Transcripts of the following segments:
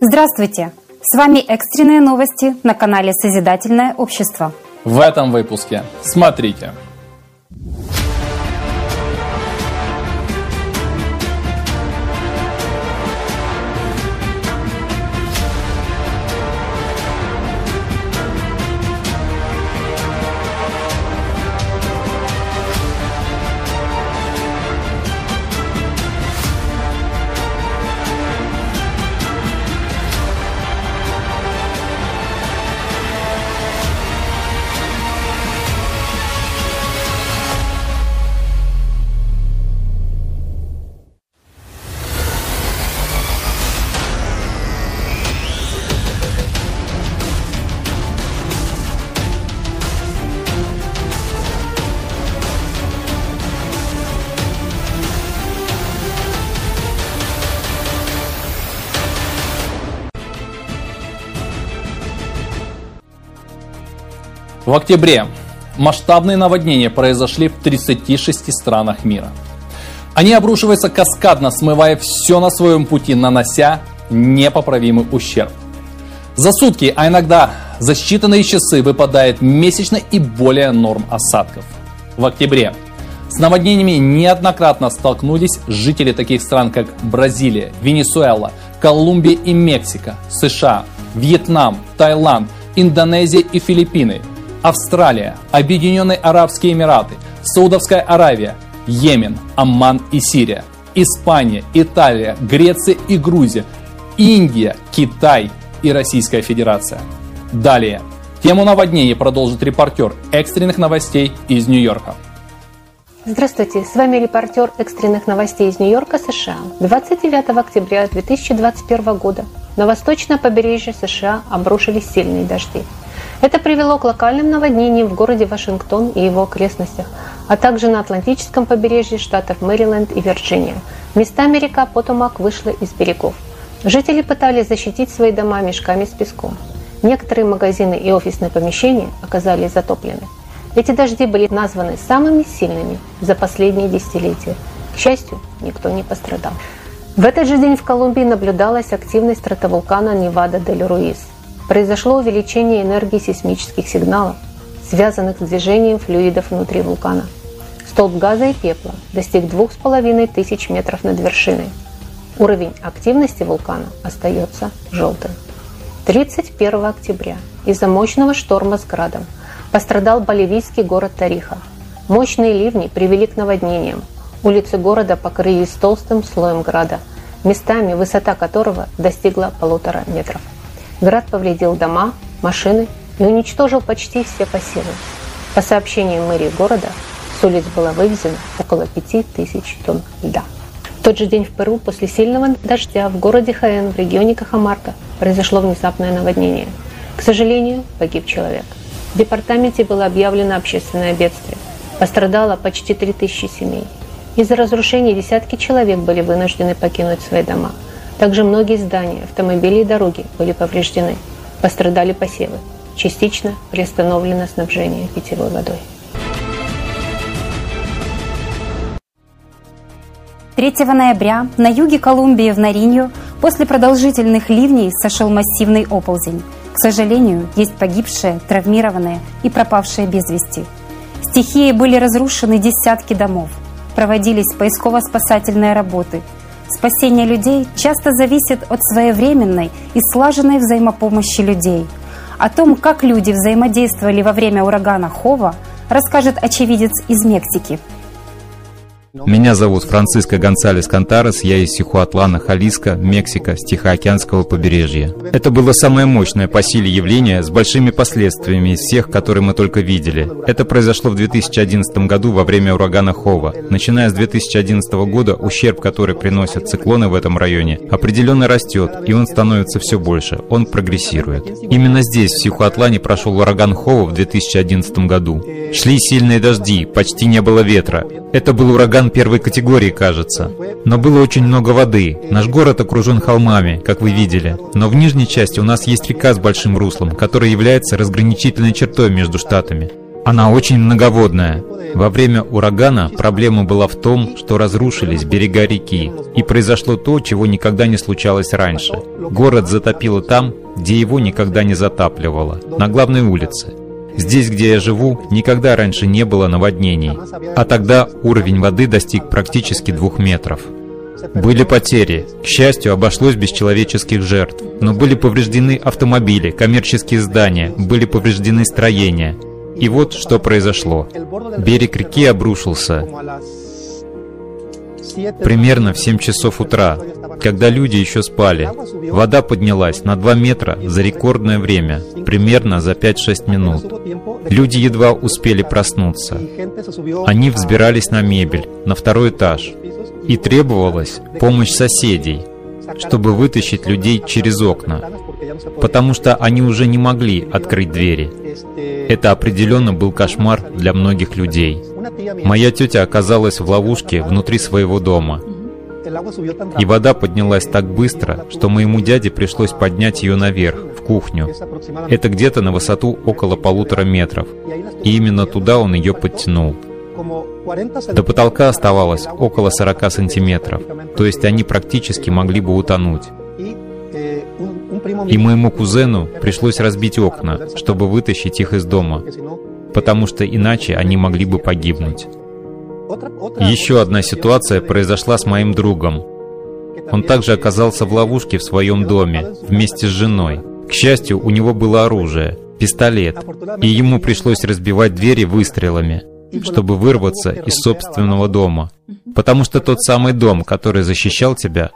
Здравствуйте! С вами экстренные новости на канале Созидательное общество. В этом выпуске смотрите. В октябре масштабные наводнения произошли в 36 странах мира. Они обрушиваются каскадно, смывая все на своем пути, нанося непоправимый ущерб. За сутки, а иногда за считанные часы выпадает месячно и более норм осадков. В октябре с наводнениями неоднократно столкнулись жители таких стран, как Бразилия, Венесуэла, Колумбия и Мексика, США, Вьетнам, Таиланд, Индонезия и Филиппины – Австралия, Объединенные Арабские Эмираты, Саудовская Аравия, Йемен, Омман и Сирия, Испания, Италия, Греция и Грузия, Индия, Китай и Российская Федерация. Далее. Тему наводнений продолжит репортер экстренных новостей из Нью-Йорка. Здравствуйте, с вами репортер экстренных новостей из Нью-Йорка, США. 29 октября 2021 года на восточное побережье США обрушились сильные дожди. Это привело к локальным наводнениям в городе Вашингтон и его окрестностях, а также на Атлантическом побережье штатов Мэриленд и Вирджиния. Местами река Потомак вышла из берегов. Жители пытались защитить свои дома мешками с песком. Некоторые магазины и офисные помещения оказались затоплены. Эти дожди были названы самыми сильными за последние десятилетия. К счастью, никто не пострадал. В этот же день в Колумбии наблюдалась активность стратовулкана Невада-дель-Руис – произошло увеличение энергии сейсмических сигналов, связанных с движением флюидов внутри вулкана. Столб газа и пепла достиг 2500 метров над вершиной. Уровень активности вулкана остается желтым. 31 октября из-за мощного шторма с градом пострадал боливийский город Тариха. Мощные ливни привели к наводнениям. Улицы города покрылись толстым слоем града, местами высота которого достигла полутора метров. Град повредил дома, машины и уничтожил почти все посевы. По сообщениям мэрии города, с улиц было вывезено около 5000 тонн льда. В тот же день в Перу после сильного дождя в городе Хаэн в регионе Кахамарка произошло внезапное наводнение. К сожалению, погиб человек. В департаменте было объявлено общественное бедствие. Пострадало почти 3000 семей. Из-за разрушений десятки человек были вынуждены покинуть свои дома – также многие здания, автомобили и дороги были повреждены. Пострадали посевы. Частично приостановлено снабжение питьевой водой. 3 ноября на юге Колумбии в Наринью после продолжительных ливней сошел массивный оползень. К сожалению, есть погибшие, травмированные и пропавшие без вести. Стихии были разрушены десятки домов. Проводились поисково-спасательные работы – Спасение людей часто зависит от своевременной и слаженной взаимопомощи людей. О том, как люди взаимодействовали во время урагана Хова, расскажет очевидец из Мексики – меня зовут Франциско Гонсалес Кантарес, я из Сихуатлана, Халиска, Мексика, с Тихоокеанского побережья. Это было самое мощное по силе явление с большими последствиями из всех, которые мы только видели. Это произошло в 2011 году во время урагана Хова. Начиная с 2011 года ущерб, который приносят циклоны в этом районе, определенно растет, и он становится все больше, он прогрессирует. Именно здесь, в Сихуатлане, прошел ураган Хова в 2011 году. Шли сильные дожди, почти не было ветра. Это был ураган первой категории, кажется. Но было очень много воды. Наш город окружен холмами, как вы видели. Но в нижней части у нас есть река с большим руслом, которая является разграничительной чертой между штатами. Она очень многоводная. Во время урагана проблема была в том, что разрушились берега реки, и произошло то, чего никогда не случалось раньше. Город затопило там, где его никогда не затапливало, на главной улице. Здесь, где я живу, никогда раньше не было наводнений, а тогда уровень воды достиг практически двух метров. Были потери. К счастью, обошлось без человеческих жертв. Но были повреждены автомобили, коммерческие здания, были повреждены строения. И вот что произошло. Берег реки обрушился примерно в 7 часов утра, когда люди еще спали. Вода поднялась на 2 метра за рекордное время, примерно за 5-6 минут. Люди едва успели проснуться. Они взбирались на мебель, на второй этаж, и требовалась помощь соседей, чтобы вытащить людей через окна, потому что они уже не могли открыть двери. Это определенно был кошмар для многих людей. Моя тетя оказалась в ловушке внутри своего дома. И вода поднялась так быстро, что моему дяде пришлось поднять ее наверх, в кухню. Это где-то на высоту около полутора метров. И именно туда он ее подтянул. До потолка оставалось около 40 сантиметров, то есть они практически могли бы утонуть. И моему кузену пришлось разбить окна, чтобы вытащить их из дома, потому что иначе они могли бы погибнуть. Еще одна ситуация произошла с моим другом. Он также оказался в ловушке в своем доме вместе с женой. К счастью, у него было оружие, пистолет, и ему пришлось разбивать двери выстрелами чтобы вырваться из собственного дома. Потому что тот самый дом, который защищал тебя,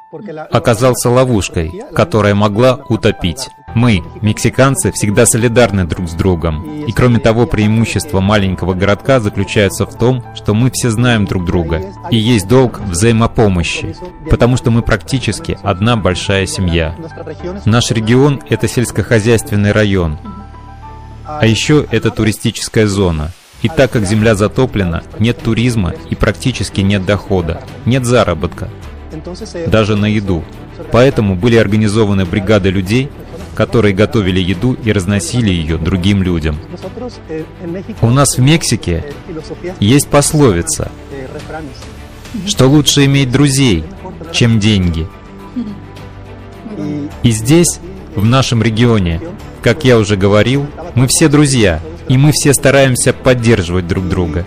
оказался ловушкой, которая могла утопить. Мы, мексиканцы, всегда солидарны друг с другом. И кроме того, преимущество маленького городка заключается в том, что мы все знаем друг друга. И есть долг взаимопомощи, потому что мы практически одна большая семья. Наш регион — это сельскохозяйственный район. А еще это туристическая зона — и так как земля затоплена, нет туризма и практически нет дохода, нет заработка, даже на еду. Поэтому были организованы бригады людей, которые готовили еду и разносили ее другим людям. У нас в Мексике есть пословица, что лучше иметь друзей, чем деньги. И здесь, в нашем регионе, как я уже говорил, мы все друзья – и мы все стараемся поддерживать друг друга.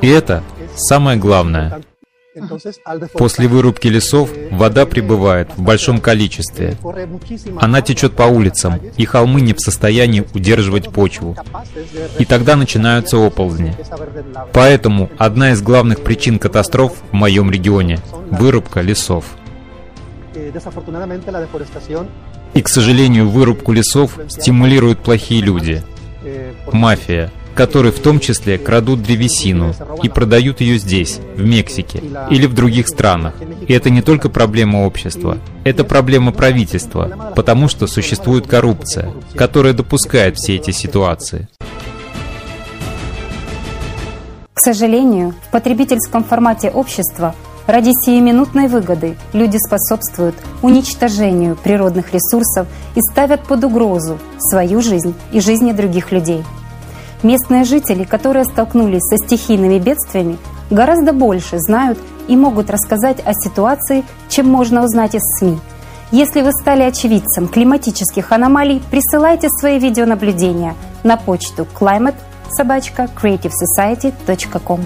И это самое главное. После вырубки лесов вода прибывает в большом количестве. Она течет по улицам, и холмы не в состоянии удерживать почву. И тогда начинаются оползни. Поэтому одна из главных причин катастроф в моем регионе – вырубка лесов. И, к сожалению, вырубку лесов стимулируют плохие люди – мафия, которые в том числе крадут древесину и продают ее здесь, в Мексике или в других странах. И это не только проблема общества, это проблема правительства, потому что существует коррупция, которая допускает все эти ситуации. К сожалению, в потребительском формате общества ради сиюминутной выгоды люди способствуют уничтожению природных ресурсов и ставят под угрозу свою жизнь и жизни других людей. Местные жители, которые столкнулись со стихийными бедствиями, гораздо больше знают и могут рассказать о ситуации, чем можно узнать из СМИ. Если вы стали очевидцем климатических аномалий, присылайте свои видеонаблюдения на почту climate собачка creativesociety.com.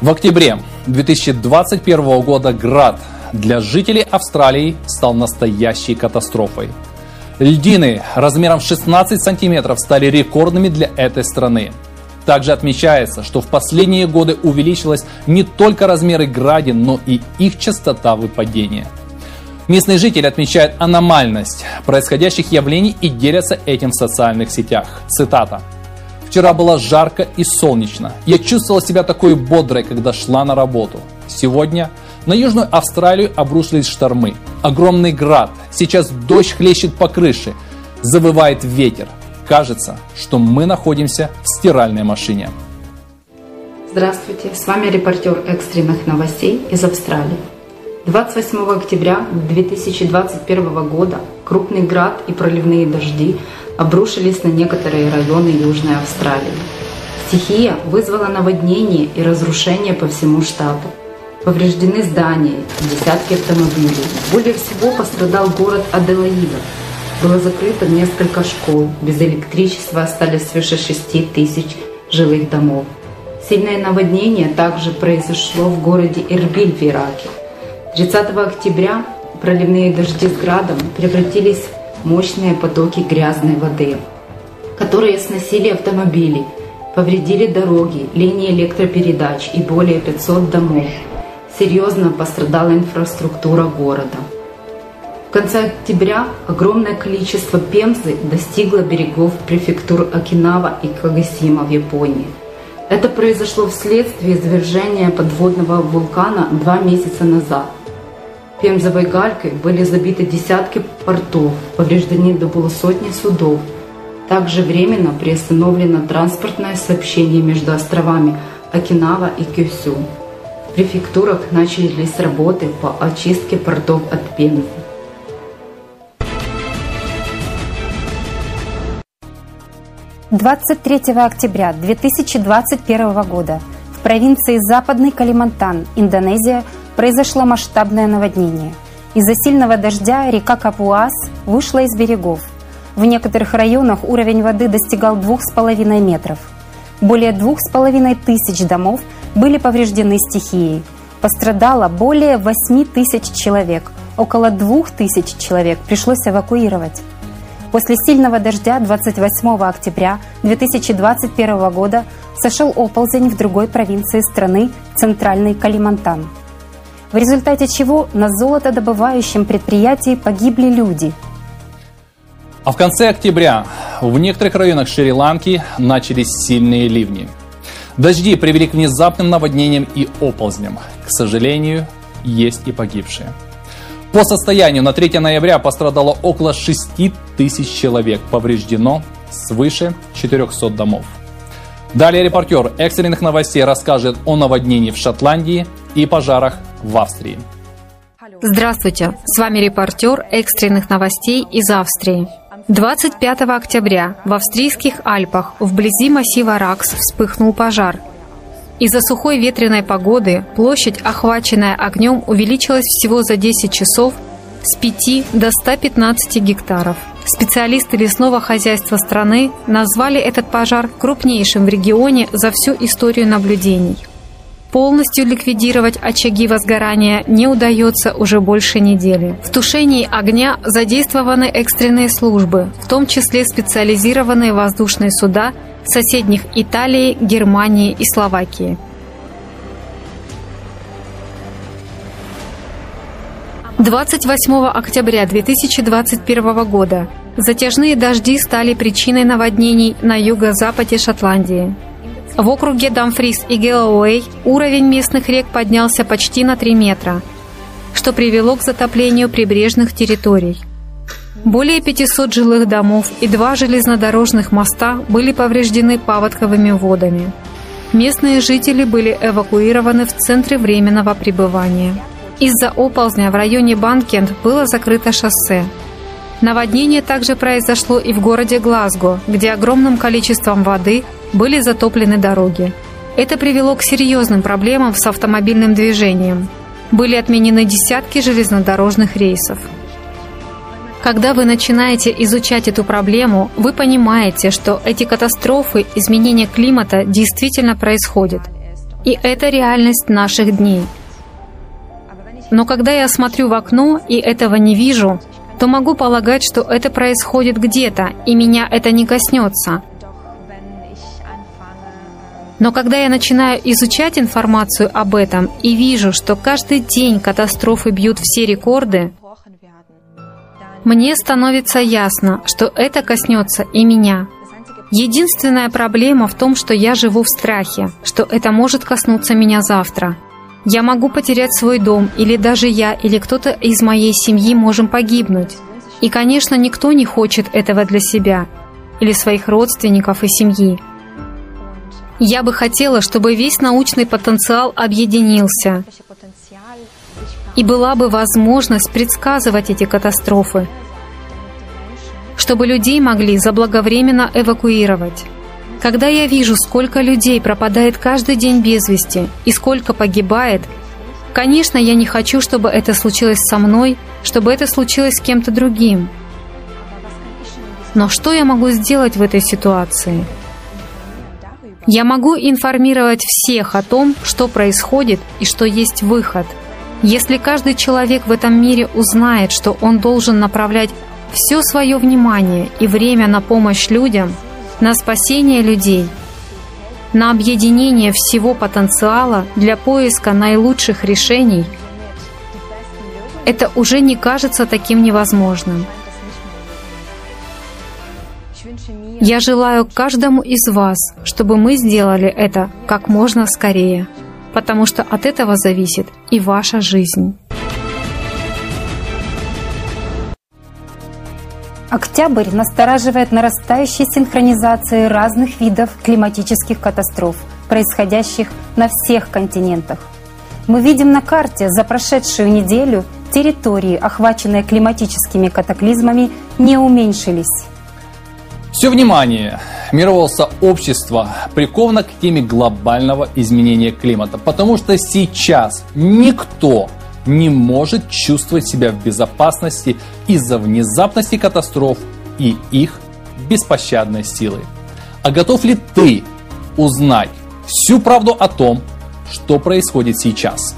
В октябре 2021 года град для жителей Австралии стал настоящей катастрофой. Льдины размером 16 сантиметров стали рекордными для этой страны. Также отмечается, что в последние годы увеличилась не только размеры градин, но и их частота выпадения. Местные жители отмечают аномальность происходящих явлений и делятся этим в социальных сетях. Цитата. «Вчера было жарко и солнечно. Я чувствовала себя такой бодрой, когда шла на работу. Сегодня на Южную Австралию обрушились штормы. Огромный град. Сейчас дождь хлещет по крыше. Завывает ветер. Кажется, что мы находимся в стиральной машине. Здравствуйте, с вами репортер экстренных новостей из Австралии. 28 октября 2021 года крупный град и проливные дожди обрушились на некоторые районы Южной Австралии. Стихия вызвала наводнение и разрушение по всему штату. Повреждены здания, десятки автомобилей. Более всего пострадал город Аделаида. Было закрыто несколько школ. Без электричества остались свыше 6 тысяч жилых домов. Сильное наводнение также произошло в городе Эрбиль в Ираке. 30 октября проливные дожди с градом превратились в мощные потоки грязной воды, которые сносили автомобили, повредили дороги, линии электропередач и более 500 домов. Серьезно пострадала инфраструктура города. В конце октября огромное количество пемзы достигло берегов префектур Окинава и Кагасима в Японии. Это произошло вследствие извержения подводного вулкана два месяца назад. Пемзовой галькой были забиты десятки портов, повреждены до полусотни судов. Также временно приостановлено транспортное сообщение между островами Окинава и Кюсю. Префектурах начались работы по очистке портов от Пемзы. Двадцать третьего октября 2021 года в провинции Западный Калимантан, Индонезия, произошло масштабное наводнение. Из-за сильного дождя река Капуас вышла из берегов. В некоторых районах уровень воды достигал 2,5 метров. Более 2,5 тысяч домов были повреждены стихией. Пострадало более 8 тысяч человек. Около 2 тысяч человек пришлось эвакуировать. После сильного дождя 28 октября 2021 года сошел оползень в другой провинции страны, центральный Калимантан в результате чего на золотодобывающем предприятии погибли люди. А в конце октября в некоторых районах Шри-Ланки начались сильные ливни. Дожди привели к внезапным наводнениям и оползням. К сожалению, есть и погибшие. По состоянию на 3 ноября пострадало около 6 тысяч человек, повреждено свыше 400 домов. Далее репортер экстренных новостей расскажет о наводнении в Шотландии и пожарах в Австрии. Здравствуйте, с вами репортер экстренных новостей из Австрии. 25 октября в австрийских Альпах вблизи массива Ракс вспыхнул пожар. Из-за сухой ветреной погоды площадь, охваченная огнем, увеличилась всего за 10 часов с 5 до 115 гектаров. Специалисты лесного хозяйства страны назвали этот пожар крупнейшим в регионе за всю историю наблюдений – Полностью ликвидировать очаги возгорания не удается уже больше недели. В тушении огня задействованы экстренные службы, в том числе специализированные воздушные суда соседних Италии, Германии и Словакии. Двадцать восьмого октября 2021 года затяжные дожди стали причиной наводнений на юго-западе Шотландии. В округе Дамфрис и Геллоуэй уровень местных рек поднялся почти на 3 метра, что привело к затоплению прибрежных территорий. Более 500 жилых домов и два железнодорожных моста были повреждены паводковыми водами. Местные жители были эвакуированы в центры временного пребывания. Из-за оползня в районе Банкенд было закрыто шоссе. Наводнение также произошло и в городе Глазго, где огромным количеством воды были затоплены дороги. Это привело к серьезным проблемам с автомобильным движением. Были отменены десятки железнодорожных рейсов. Когда вы начинаете изучать эту проблему, вы понимаете, что эти катастрофы, изменения климата действительно происходят. И это реальность наших дней. Но когда я смотрю в окно и этого не вижу, то могу полагать, что это происходит где-то, и меня это не коснется – но когда я начинаю изучать информацию об этом и вижу, что каждый день катастрофы бьют все рекорды, мне становится ясно, что это коснется и меня. Единственная проблема в том, что я живу в страхе, что это может коснуться меня завтра. Я могу потерять свой дом, или даже я, или кто-то из моей семьи можем погибнуть. И, конечно, никто не хочет этого для себя, или своих родственников и семьи. Я бы хотела, чтобы весь научный потенциал объединился. и была бы возможность предсказывать эти катастрофы, чтобы людей могли заблаговременно эвакуировать. Когда я вижу, сколько людей пропадает каждый день без вести и сколько погибает, конечно, я не хочу, чтобы это случилось со мной, чтобы это случилось с кем-то другим. Но что я могу сделать в этой ситуации? Я могу информировать всех о том, что происходит и что есть выход. Если каждый человек в этом мире узнает, что он должен направлять все свое внимание и время на помощь людям, на спасение людей, на объединение всего потенциала для поиска наилучших решений, это уже не кажется таким невозможным. Я желаю каждому из вас, чтобы мы сделали это как можно скорее, потому что от этого зависит и ваша жизнь. Октябрь настораживает нарастающей синхронизацией разных видов климатических катастроф, происходящих на всех континентах. Мы видим на карте за прошедшую неделю территории, охваченные климатическими катаклизмами, не уменьшились. Все внимание мирового сообщества приковано к теме глобального изменения климата, потому что сейчас никто не может чувствовать себя в безопасности из-за внезапности катастроф и их беспощадной силы. А готов ли ты узнать всю правду о том, что происходит сейчас?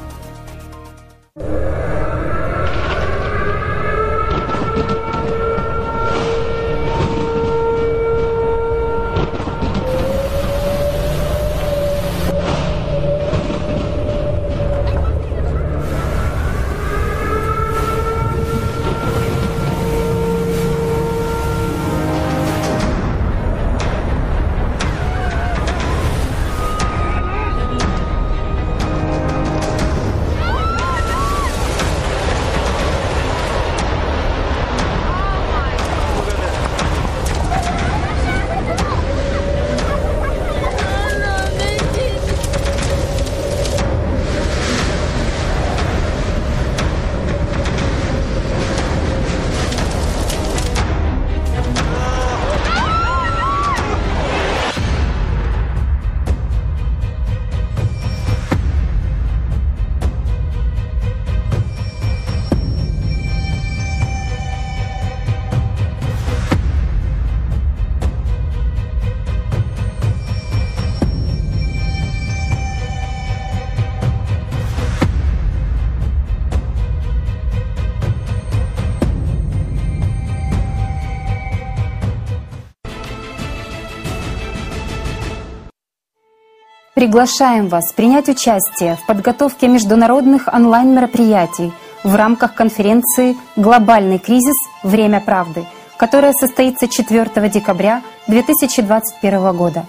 Приглашаем вас принять участие в подготовке международных онлайн-мероприятий в рамках конференции «Глобальный кризис. Время правды», которая состоится 4 декабря 2021 года.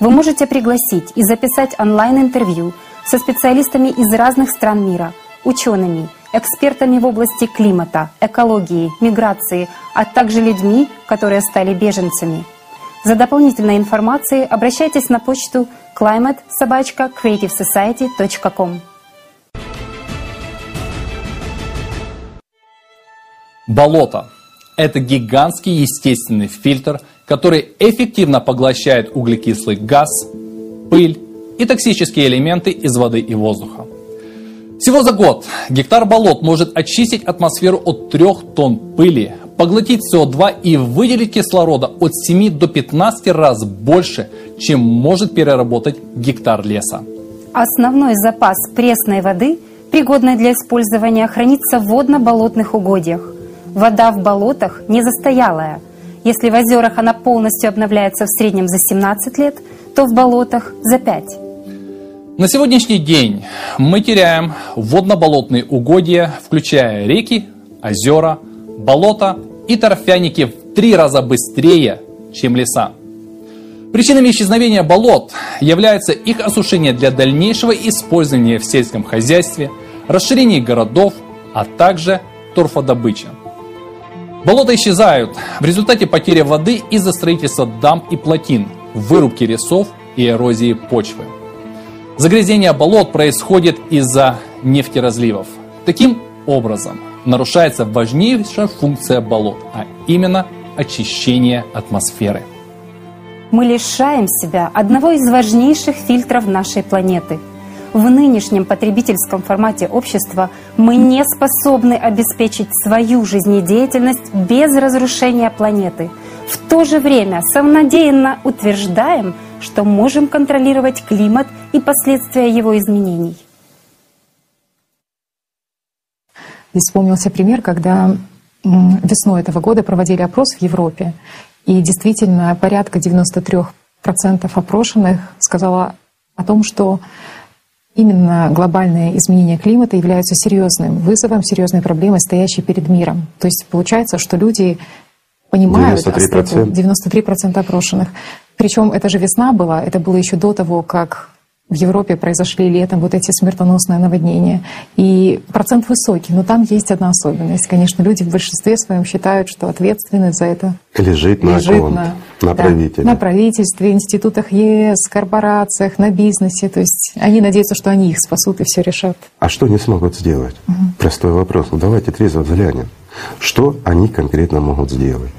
Вы можете пригласить и записать онлайн-интервью со специалистами из разных стран мира, учеными, экспертами в области климата, экологии, миграции, а также людьми, которые стали беженцами – за дополнительной информацией обращайтесь на почту climate собачка creativesociety.com. Болото – это гигантский естественный фильтр, который эффективно поглощает углекислый газ, пыль и токсические элементы из воды и воздуха. Всего за год гектар болот может очистить атмосферу от 3 тонн пыли, поглотить СО2 и выделить кислорода от 7 до 15 раз больше, чем может переработать гектар леса. Основной запас пресной воды, пригодной для использования, хранится в водно-болотных угодьях. Вода в болотах не застоялая. Если в озерах она полностью обновляется в среднем за 17 лет, то в болотах за 5. На сегодняшний день мы теряем водно-болотные угодья, включая реки, озера, болота и торфяники в три раза быстрее, чем леса. Причинами исчезновения болот является их осушение для дальнейшего использования в сельском хозяйстве, расширение городов, а также торфодобыча. Болота исчезают в результате потери воды из-за строительства дамб и плотин, вырубки лесов и эрозии почвы. Загрязнение болот происходит из-за нефтеразливов. Таким образом нарушается важнейшая функция болот, а именно очищение атмосферы. Мы лишаем себя одного из важнейших фильтров нашей планеты. В нынешнем потребительском формате общества мы не способны обеспечить свою жизнедеятельность без разрушения планеты. В то же время самонадеянно утверждаем, что можем контролировать климат и последствия его изменений. И вспомнился пример, когда весной этого года проводили опрос в Европе, и действительно порядка 93% опрошенных сказала о том, что именно глобальные изменения климата являются серьезным вызовом, серьезной проблемой, стоящей перед миром. То есть получается, что люди понимают 93%, 93% опрошенных. Причем это же весна была, это было еще до того, как в Европе произошли летом вот эти смертоносные наводнения. И процент высокий, но там есть одна особенность. Конечно, люди в большинстве своем считают, что ответственность за это лежит, лежит на, на, на да, правителе. На правительстве, институтах ЕС, корпорациях, на бизнесе. То есть они надеются, что они их спасут и все решат. А что они смогут сделать? Угу. Простой вопрос. Ну давайте трезво взглянем. Что они конкретно могут сделать?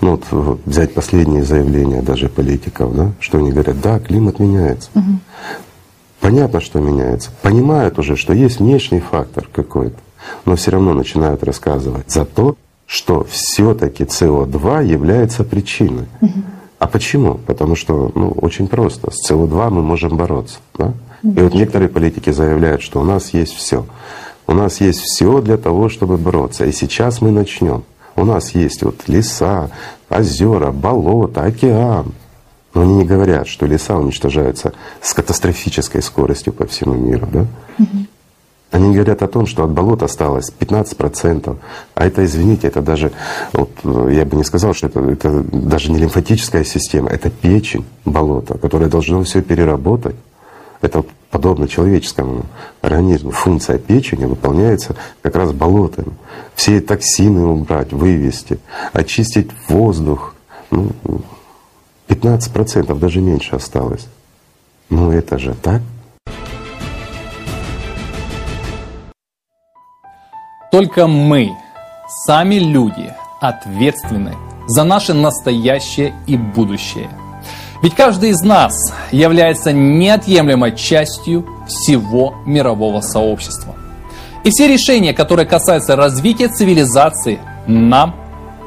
Ну вот, вот взять последние заявления даже политиков, да, что они говорят, да, климат меняется. Угу. Понятно, что меняется. Понимают уже, что есть внешний фактор какой-то, но все равно начинают рассказывать за то, что все-таки СО2 является причиной. Угу. А почему? Потому что ну, очень просто. С СО2 мы можем бороться. Да? И вот некоторые политики заявляют, что у нас есть все. У нас есть все для того, чтобы бороться. И сейчас мы начнем. У нас есть вот леса, озера, болота, океан. Но они не говорят, что леса уничтожаются с катастрофической скоростью по всему миру. Да? Угу. Они говорят о том, что от болот осталось 15%, а это, извините, это даже, вот, я бы не сказал, что это, это даже не лимфатическая система, это печень болота, которая должна все переработать. Это подобно человеческому организму. Функция печени выполняется как раз болотами. Все токсины убрать, вывести, очистить воздух. Ну, 15% даже меньше осталось. Ну это же так. Только мы, сами люди, ответственны за наше настоящее и будущее. Ведь каждый из нас является неотъемлемой частью всего мирового сообщества. И все решения, которые касаются развития цивилизации, нам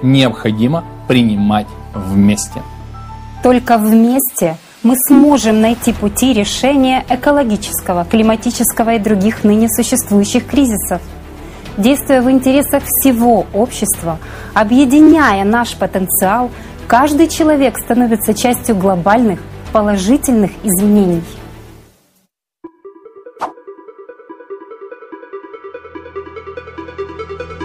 необходимо принимать вместе. Только вместе мы сможем найти пути решения экологического, климатического и других ныне существующих кризисов. Действуя в интересах всего общества, объединяя наш потенциал, каждый человек становится частью глобальных положительных изменений.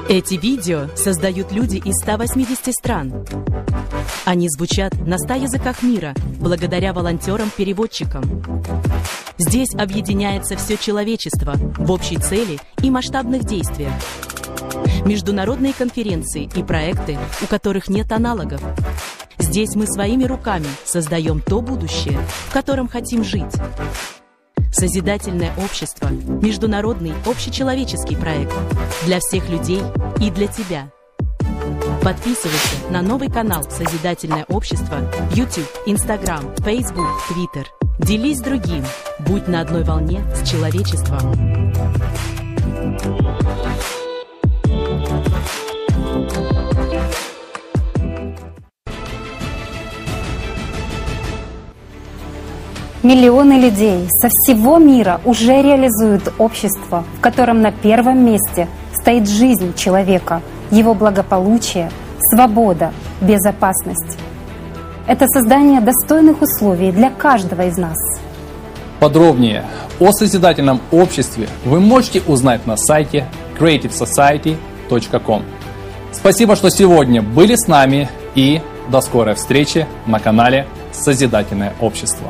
Эти видео создают люди из 180 стран. Они звучат на 100 языках мира благодаря волонтерам-переводчикам. Здесь объединяется все человечество в общей цели и масштабных действиях. Международные конференции и проекты, у которых нет аналогов. Здесь мы своими руками создаем то будущее, в котором хотим жить. Созидательное общество – международный общечеловеческий проект для всех людей и для тебя. Подписывайся на новый канал «Созидательное общество» YouTube, Instagram, Facebook, Twitter. Делись другим. Будь на одной волне с человечеством. Миллионы людей со всего мира уже реализуют общество, в котором на первом месте стоит жизнь человека, его благополучие, свобода, безопасность. Это создание достойных условий для каждого из нас. Подробнее о созидательном обществе вы можете узнать на сайте creativesociety.com. Спасибо, что сегодня были с нами и до скорой встречи на канале Созидательное общество.